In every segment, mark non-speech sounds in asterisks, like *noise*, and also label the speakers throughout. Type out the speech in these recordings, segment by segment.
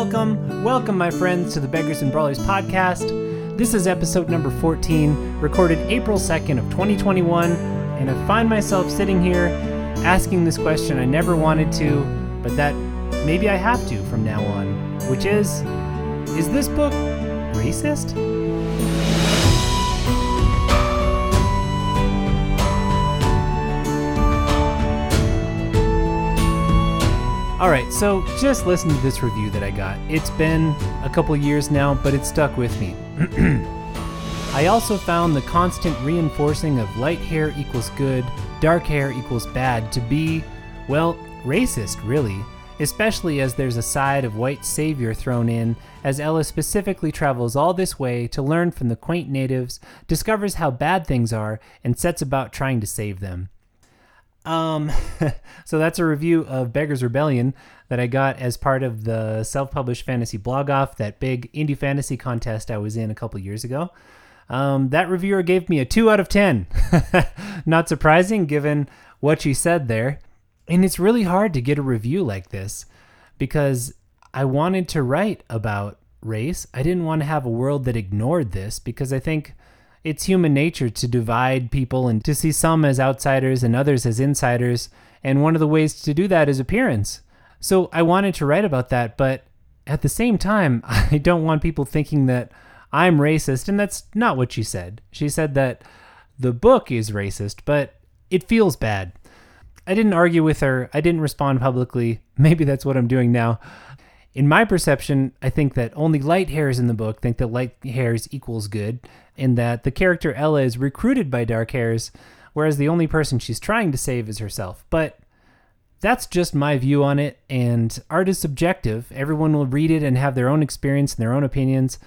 Speaker 1: welcome, welcome, my friends, to the Beggars and Brawlers podcast. This is episode number 14, recorded April 2nd of 2021, and I find myself sitting here asking this question I never wanted to, but that maybe I have to from now on, which is Is this book racist? All right, so just listen to this review that I got. It's been a couple years now, but it stuck with me. *clears throat* I also found the constant reinforcing of light hair equals good, dark hair equals bad to be, well, racist, really, especially as there's a side of white savior thrown in as Ella specifically travels all this way to learn from the quaint natives, discovers how bad things are, and sets about trying to save them. Um, *laughs* so that's a review of Beggar's Rebellion that I got as part of the self-published fantasy blog off that big indie fantasy contest I was in a couple years ago. Um, that reviewer gave me a two out of ten. *laughs* Not surprising given what she said there. And it's really hard to get a review like this because I wanted to write about race. I didn't want to have a world that ignored this because I think it's human nature to divide people and to see some as outsiders and others as insiders. And one of the ways to do that is appearance. So I wanted to write about that, but at the same time, *laughs* I don't want people thinking that I'm racist. And that's not what she said. She said that the book is racist, but it feels bad. I didn't argue with her. I didn't respond publicly. *laughs* Maybe that's what I'm doing now. In my perception, I think that only light hairs in the book think that light hairs equals good, and that the character Ella is recruited by dark hairs, whereas the only person she's trying to save is herself. But that's just my view on it, and art is subjective. Everyone will read it and have their own experience and their own opinions.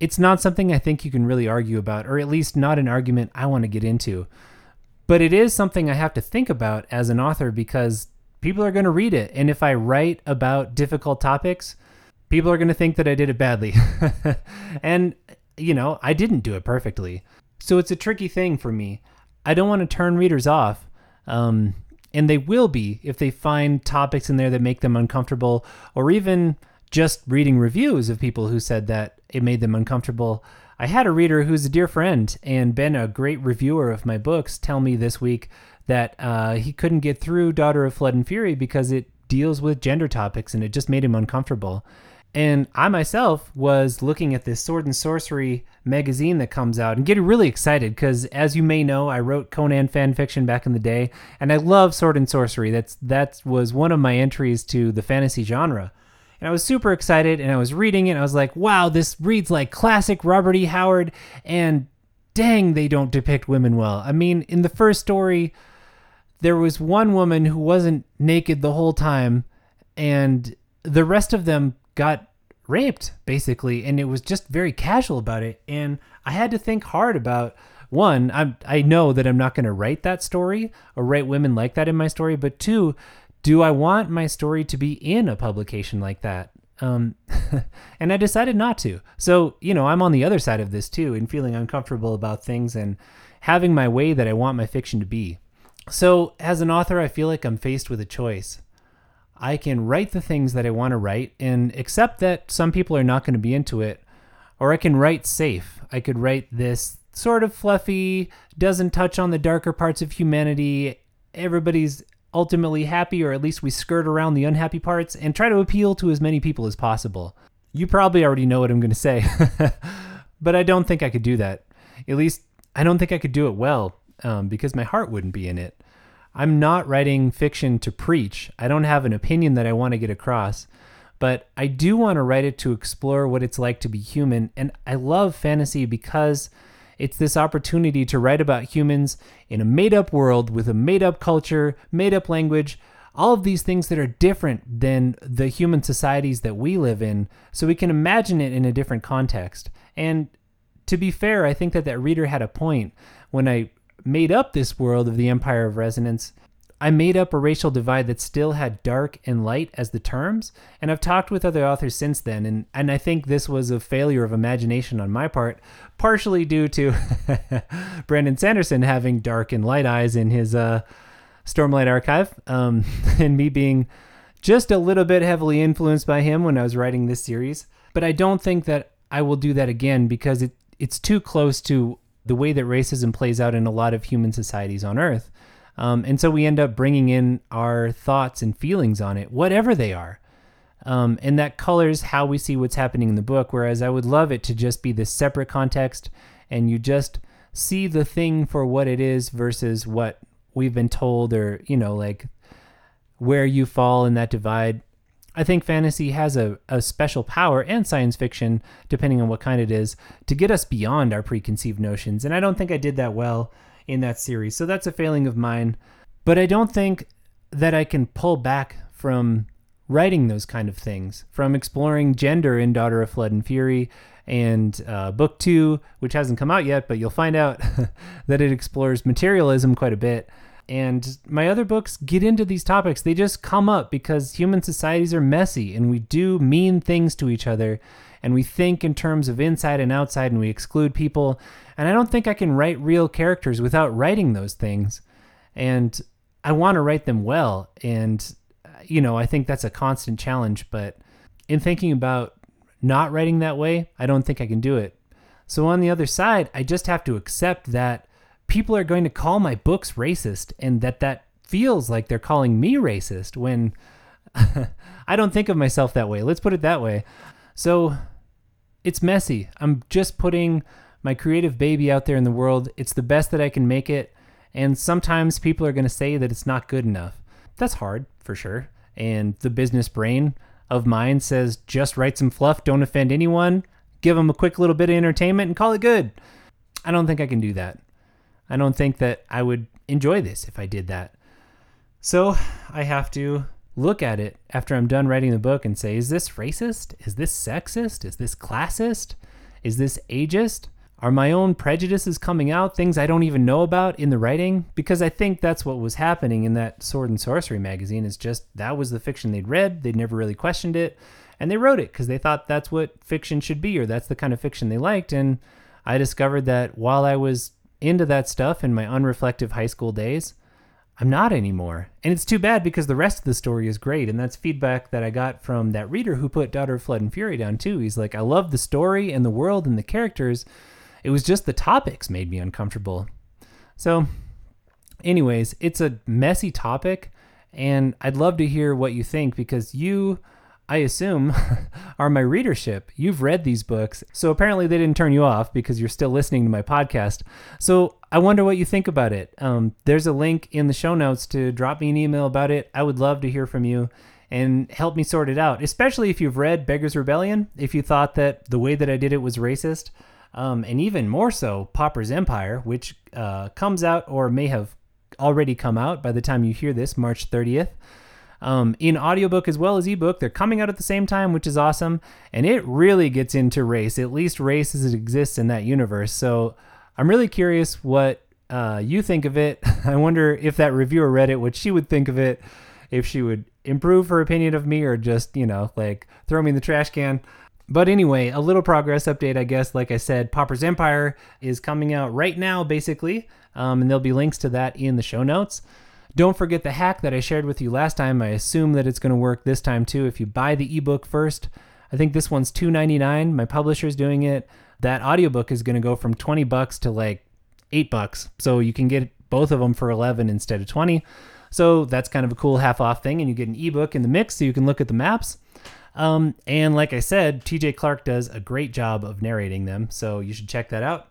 Speaker 1: It's not something I think you can really argue about, or at least not an argument I want to get into. But it is something I have to think about as an author because people are going to read it. And if I write about difficult topics, people are going to think that I did it badly. *laughs* and, you know, I didn't do it perfectly. So it's a tricky thing for me. I don't want to turn readers off. Um, and they will be if they find topics in there that make them uncomfortable, or even just reading reviews of people who said that it made them uncomfortable. I had a reader who's a dear friend and been a great reviewer of my books tell me this week that uh, he couldn't get through Daughter of Flood and Fury because it deals with gender topics and it just made him uncomfortable. And I myself was looking at this Sword and Sorcery magazine that comes out and getting really excited because, as you may know, I wrote Conan fan fiction back in the day, and I love Sword and Sorcery. That's that was one of my entries to the fantasy genre. And I was super excited, and I was reading it. And I was like, "Wow, this reads like classic Robert E. Howard." And dang, they don't depict women well. I mean, in the first story, there was one woman who wasn't naked the whole time and the rest of them got raped basically and it was just very casual about it and i had to think hard about one i i know that i'm not going to write that story or write women like that in my story but two do i want my story to be in a publication like that um, *laughs* and i decided not to so you know i'm on the other side of this too and feeling uncomfortable about things and having my way that i want my fiction to be so, as an author, I feel like I'm faced with a choice. I can write the things that I want to write and accept that some people are not going to be into it, or I can write safe. I could write this sort of fluffy, doesn't touch on the darker parts of humanity. Everybody's ultimately happy, or at least we skirt around the unhappy parts and try to appeal to as many people as possible. You probably already know what I'm going to say, *laughs* but I don't think I could do that. At least, I don't think I could do it well um, because my heart wouldn't be in it. I'm not writing fiction to preach. I don't have an opinion that I want to get across, but I do want to write it to explore what it's like to be human. And I love fantasy because it's this opportunity to write about humans in a made up world with a made up culture, made up language, all of these things that are different than the human societies that we live in, so we can imagine it in a different context. And to be fair, I think that that reader had a point when I made up this world of the Empire of Resonance, I made up a racial divide that still had dark and light as the terms, and I've talked with other authors since then, and, and I think this was a failure of imagination on my part, partially due to *laughs* Brandon Sanderson having dark and light eyes in his uh, Stormlight archive, um, *laughs* and me being just a little bit heavily influenced by him when I was writing this series, but I don't think that I will do that again because it, it's too close to the way that racism plays out in a lot of human societies on Earth. Um, and so we end up bringing in our thoughts and feelings on it, whatever they are. Um, and that colors how we see what's happening in the book. Whereas I would love it to just be this separate context and you just see the thing for what it is versus what we've been told or, you know, like where you fall in that divide. I think fantasy has a, a special power and science fiction, depending on what kind it is, to get us beyond our preconceived notions. And I don't think I did that well in that series. So that's a failing of mine. But I don't think that I can pull back from writing those kind of things, from exploring gender in Daughter of Flood and Fury, and uh, book two, which hasn't come out yet, but you'll find out *laughs* that it explores materialism quite a bit. And my other books get into these topics. They just come up because human societies are messy and we do mean things to each other and we think in terms of inside and outside and we exclude people. And I don't think I can write real characters without writing those things. And I want to write them well. And uh, you know, I think that's a constant challenge. But in thinking about not writing that way, I don't think I can do it. So on the other side, I just have to accept that people are going to call my books racist and that that feels like they're calling me racist when *laughs* I don't think of myself that way. Let's put it that way. So it's messy. I'm just putting my creative baby out there in the world. It's the best that I can make it. And sometimes people are going to say that it's not good enough. That's hard for sure and the business brain of mine says just write some fluff, don't offend anyone, give them a quick little bit of entertainment, and call it good. I don't think I can do that. I don't think that I would enjoy this if I did that. So I have to look at it after I'm done writing the book and say, is this racist? Is this sexist? Is this classist? Is this ageist? Are my own prejudices coming out, things I don't even know about in the writing? Because I think that's what was happening in that Sword and Sorcery magazine is just that was the fiction they'd read, they'd never really questioned it, and they wrote it because they thought that's what fiction should be or that's the kind of fiction they liked and I discovered that while I was into that stuff in my unreflective high school days, I'm not anymore. And it's too bad because the rest of the story is great. And that's feedback that I got from that reader who put Daughter of Flood and Fury down too. He's like, I love the story and the world and the characters, it was just the topics made me uncomfortable. So, anyways, it's a messy topic, and I'd love to hear what you think because you, I assume, *laughs* are my readership. You've read these books, so apparently they didn't turn you off because you're still listening to my podcast. So, I wonder what you think about it. Um, there's a link in the show notes to drop me an email about it. I would love to hear from you and help me sort it out, especially if you've read Beggar's Rebellion, if you thought that the way that I did it was racist um, and even more so, Copper's Empire, which uh, comes out or may have already come out by the time you hear this, March 30th. Um, in audiobook as well as ebook. They're coming out at the same time, which is awesome. And it really gets into race, at least race as it exists in that universe. So I'm really curious what uh, you think of it. *laughs* I wonder if that reviewer read it, what she would think of it, if she would improve her opinion of me or just, you know, like throw me in the trash can. But anyway, a little progress update, I guess. Like I said, Copper's Empire is coming out right now, basically, um, and there'll be links to that in the show notes. Don't forget the hack that I shared with you last time. I assume that it's going to work this time too. If you buy the ebook first, I think this one's $2.99. My publisher's doing it. That audiobook is going to go from 20 bucks to like 8 bucks. So you can get both of them for 11 instead of 20. So that's kind of a cool half off thing and you get an ebook in the mix so you can look at the maps. Um, and like I said, TJ Clark does a great job of narrating them, so you should check that out.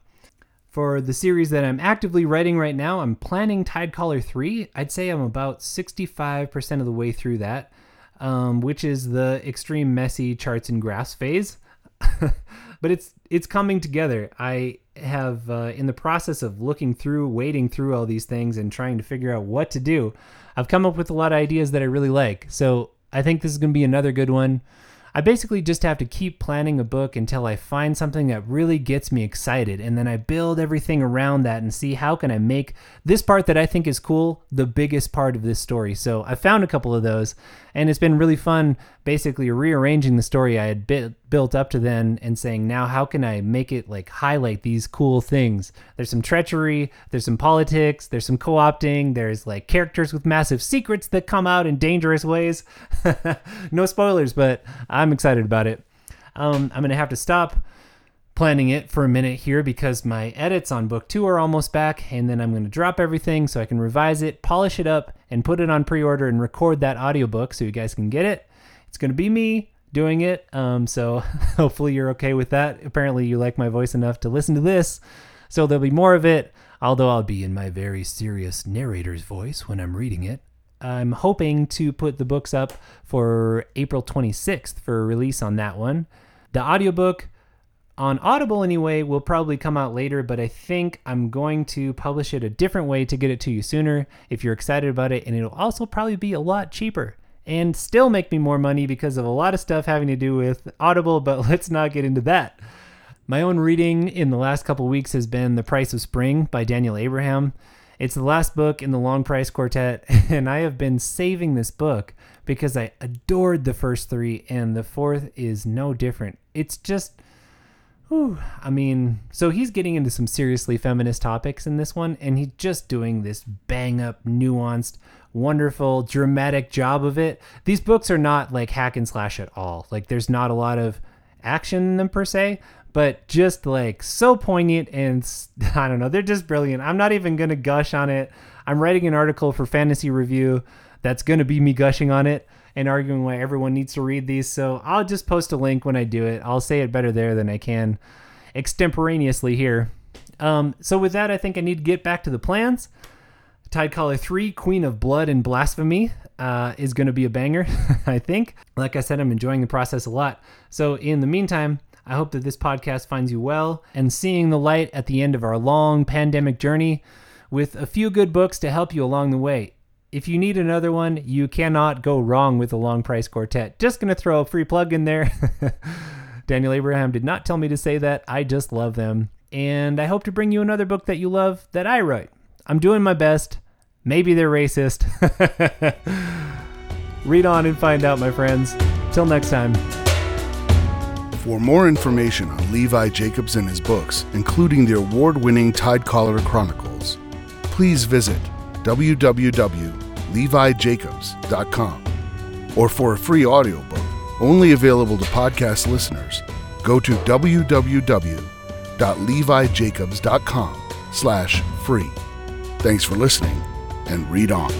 Speaker 1: For the series that I'm actively writing right now, I'm planning Tidecaller 3. I'd say I'm about 65% of the way through that, um, which is the extreme messy charts and graphs phase. *laughs* but it's it's coming together. I have uh, in the process of looking through, wading through all these things and trying to figure out what to do. I've come up with a lot of ideas that I really like. So I think this is going to be another good one. I basically just have to keep planning a book until I find something that really gets me excited and then I build everything around that and see how can I make this part that I think is cool the biggest part of this story. So I found a couple of those And it's been really fun basically rearranging the story I had bi- built up to then and saying, now how can I make it like highlight these cool things? There's some treachery, there's some politics, there's some co opting, there's like characters with massive secrets that come out in dangerous ways. *laughs* no spoilers, but I'm excited about it. Um, I'm to have to stop planning it for a minute here because my edits on book two are almost back, and then I'm to drop everything so I can revise it, polish it up, and put it on pre order and record that audiobook so you guys can get it. It's to be me doing it, um, so *laughs* hopefully you're okay with that. Apparently, you like my voice enough to listen to this, so there'll be more of it, although I'll be in my very serious narrator's voice when I'm reading it. I'm hoping to put the books up for April 26th for a release on that one. The audiobook on Audible anyway will probably come out later, but I think I'm going to publish it a different way to get it to you sooner if you're excited about it, and it'll also probably be a lot cheaper and still make me more money because of a lot of stuff having to do with Audible, but *laughs* let's not get into that. My own reading in the last couple weeks has been The Price of Spring by Daniel Abraham. It's the last book in the Long Price Quartet, *laughs* and I have been saving this book because I adored the first three, and the fourth is no different. It's just Whew. I mean, so he's getting into some seriously feminist topics in this one, and he's just doing this bang up, nuanced, wonderful, dramatic job of it. These books are not like hack and slash at all. Like, there's not a lot of action in them per se, but just like so poignant and *laughs* I don't know, they're just brilliant. I'm not even going to gush on it. I'm writing an article for Fantasy Review that's going to be me gushing on it and arguing why everyone needs to read these. So I'll just post a link when I do it. I'll say it better there than I can extemporaneously here. Um, so with that, I think I need to get back to the plans. Tidecaller 3, Queen of Blood and Blasphemy, uh, is going to be a banger, *laughs* I think. Like I said, I'm enjoying the process a lot. So in the meantime, I hope that this podcast finds you well and seeing the light at the end of our long pandemic journey with a few good books to help you along the way if you need another one, you cannot go wrong with the Long Price Quartet. Just going to throw a free plug in there. *laughs* Daniel Abraham did not tell me to say that. I just love them. And I hope to bring you another book that you love that I write. I'm doing my best. Maybe they're racist. *laughs* Read on and find out, my friends. Till next time.
Speaker 2: For more information on Levi Jacobs and his books, including the award winning Tidecaller Chronicles, please visit www.levijacobs.com. Or for a free audiobook, only available to podcast listeners, go to www.levijacobs.com slash free. Thanks for listening and read on.